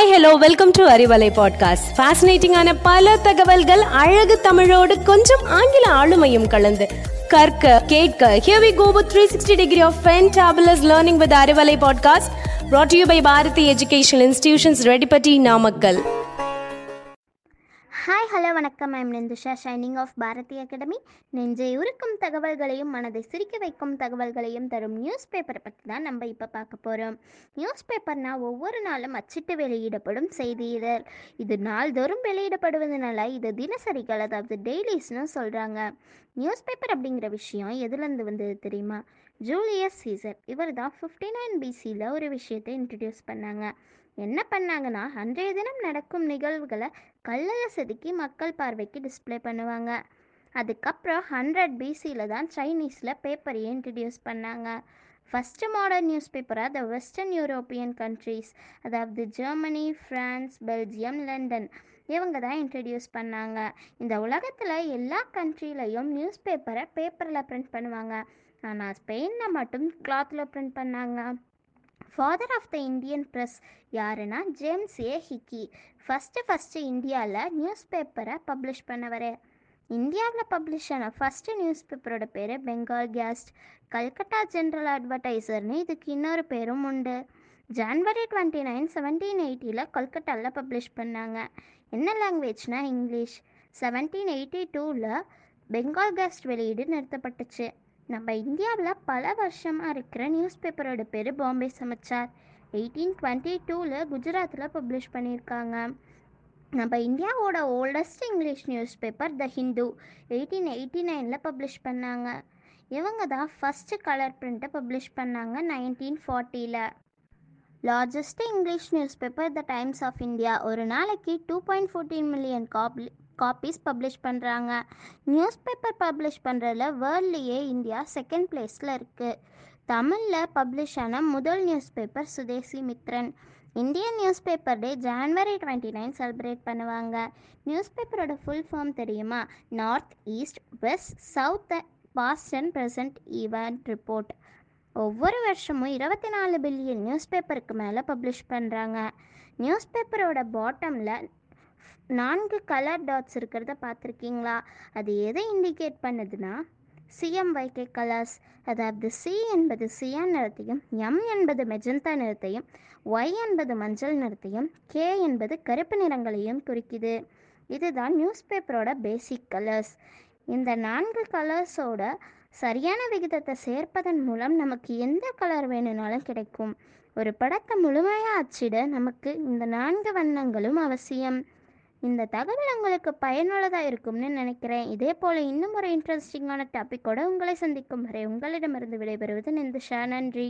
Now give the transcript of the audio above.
Hi hello welcome to Arivalai podcast ஃபேசினேட்டிங்கான பல தகவல்கள் அழகு தமிழோடு கொஞ்சம் ஆங்கில ஆளுமையும் கலந்து. கற்க கேட்க here we go with 360 degree of fantabulous learning with Arivalai podcast brought to you by Bharathi educational institutions Reddipatti Namakkal hi hello வணக்கம். I'm Nindusha shining of Bharathi academy நெஞ்சை உருக்கும் தகவல்களையும் மனதை சிரிக்க வைக்கும் தகவல்களையும் தரும் நியூஸ் பேப்பரை பற்றி தான் நம்ம இப்போ பார்க்க போகிறோம் நியூஸ் பேப்பர்னால் ஒவ்வொரு நாளும் அச்சிட்டு வெளியிடப்படும் செய்தி இதழ் இது நாள்தோறும் வெளியிடப்படுவதனால இது தினசரிகள் அதாவது டெய்லிஸ்னு சொல்கிறாங்க நியூஸ் பேப்பர் அப்படிங்கிற விஷயம் எதுலேருந்து வந்தது தெரியுமா? ஜூலியஸ் சீசர் இவர் தான் ஃபிஃப்டி நைன் பிசியில் ஒரு விஷயத்தை இன்ட்ரடியூஸ் பண்ணாங்க. என்ன பண்ணாங்கன்னா அன்றைய தினம் நடக்கும் நிகழ்வுகளை கல்லில் செதுக்கி மக்கள் பார்வைக்கு டிஸ்ப்ளே பண்ணுவாங்க. அதுக்கப்புறம் ஹண்ட்ரட் பிசியில் தான் சைனீஸில் பேப்பரையே இன்ட்ரடியூஸ் பண்ணாங்க. ஃபஸ்ட்டு மாடர்ன் நியூஸ் பேப்பராக த வெஸ்டர்ன் யூரோப்பியன் கண்ட்ரீஸ் அதாவது ஜெர்மனி ஃப்ரான்ஸ் பெல்ஜியம் லண்டன் இவங்க தான் இன்ட்ரடியூஸ் பண்ணாங்க. இந்த உலகத்தில் எல்லா கண்ட்ரிலையும் நியூஸ் பேப்பரை பேப்பரில் பிரிண்ட் பண்ணுவாங்க. ஆனால் ஸ்பெயினில் மட்டும் கிளாத்தில் பிரிண்ட் பண்ணாங்க. Father of the Indian press யாருன்னா James A Hickey first first இந்தியாவில் நியூஸ் பேப்பரை பப்ளிஷ் பண்ணவர். இந்தியாவில் பப்ளிஷ் ஆன ஃபஸ்ட்டு நியூஸ் பேப்பரோட பேர் பெங்கால் கேஸ்ட் கல்கட்டா ஜென்ரல் அட்வர்டைசர்னு இதுக்கு இன்னொரு பேரும் உண்டு. ஜான்வரி டுவெண்ட்டி நைன் செவன்டீன் எயிட்டியில் கொல்கட்டாவில் பப்ளிஷ் பண்ணாங்க. என்ன லாங்குவேஜ்னால் இங்கிலீஷ் செவன்டீன் எயிட்டி டூவில் பெங்கால் கேஸ்ட் வெளியீடு நிறுத்தப்பட்டுச்சு. நம்ம இந்தியாவில் பல வருஷமாக இருக்கிற நியூஸ் பேப்பரோட பேர் பாம்பே சமாச்சார். எயிட்டீன் டுவெண்ட்டி டூவில் குஜராத்தில் பப்ளிஷ் பண்ணியிருக்காங்க. நம்ம இந்தியாவோட oldest English news paper the Hindu eighteen eighty நைனில் பப்ளிஷ் பண்ணாங்க. இவங்க தான் ஃபஸ்ட்டு கலர் பிரிண்ட்டை பப்ளிஷ் பண்ணாங்க nineteen ஃபார்ட்டியில் largest English news paper the Times of India ஒரு நாளைக்கு two point fourteen million copy copies publish பண்ணுறாங்க நியூஸ் பேப்பர் பப்ளிஷ் பண்ணுறதுல வேர்ல்ட்லேயே இந்தியா செகண்ட் பிளேஸில் இருக்குது தமிழில் பப்ளிஷ் ஆன முதல் news paper Swadesamitran. Indian news paper day January twenty nine celebrate பண்ணுவாங்க. நியூஸ் பேப்பரோட ஃபுல் ஃபார்ம் தெரியுமா north east west south past and present event report ஒவ்வொரு வருஷமும் இருபத்தி நாலு பில்லியன் நியூஸ் பேப்பருக்கு மேலே பப்ளிஷ் பண்ணுறாங்க நியூஸ் பேப்பரோட பாட்டமில் நான்கு கலர் டாட்ஸ் இருக்கிறத பார்த்துருக்கீங்களா? அது எதை இண்டிகேட் பண்ணுதுன்னா சிஎம்ஒய்கே கலர்ஸ் அதாவது சி என்பது சியான் நிறத்தையும் எம் என்பது மெஜந்தா நிறத்தையும் ஒய் என்பது மஞ்சள் நிறத்தையும் கே என்பது கருப்பு நிறங்களையும் குறிக்குது. இதுதான் நியூஸ் பேப்பரோட பேசிக் கலர்ஸ் இந்த நான்கு கலர்ஸோட சரியான விகிதத்தை சேர்ப்பதன் மூலம் நமக்கு எந்த கலர் வேணும்னாலும் கிடைக்கும். ஒரு படத்தை முழுமையாக அச்சிட நமக்கு இந்த நான்கு வண்ணங்களும் அவசியம். இந்த தகவல் உங்களுக்கு பயனுள்ளதாக இருக்கும்னு நினைக்கிறேன். இதே போல் இன்னும் ஒரு இன்ட்ரெஸ்டிங்கான டாப்பிக்கோட உங்களை சந்திக்கும் வரை உங்களிடமிருந்து விடைபெறுவது நிந்துஷா. நன்றி.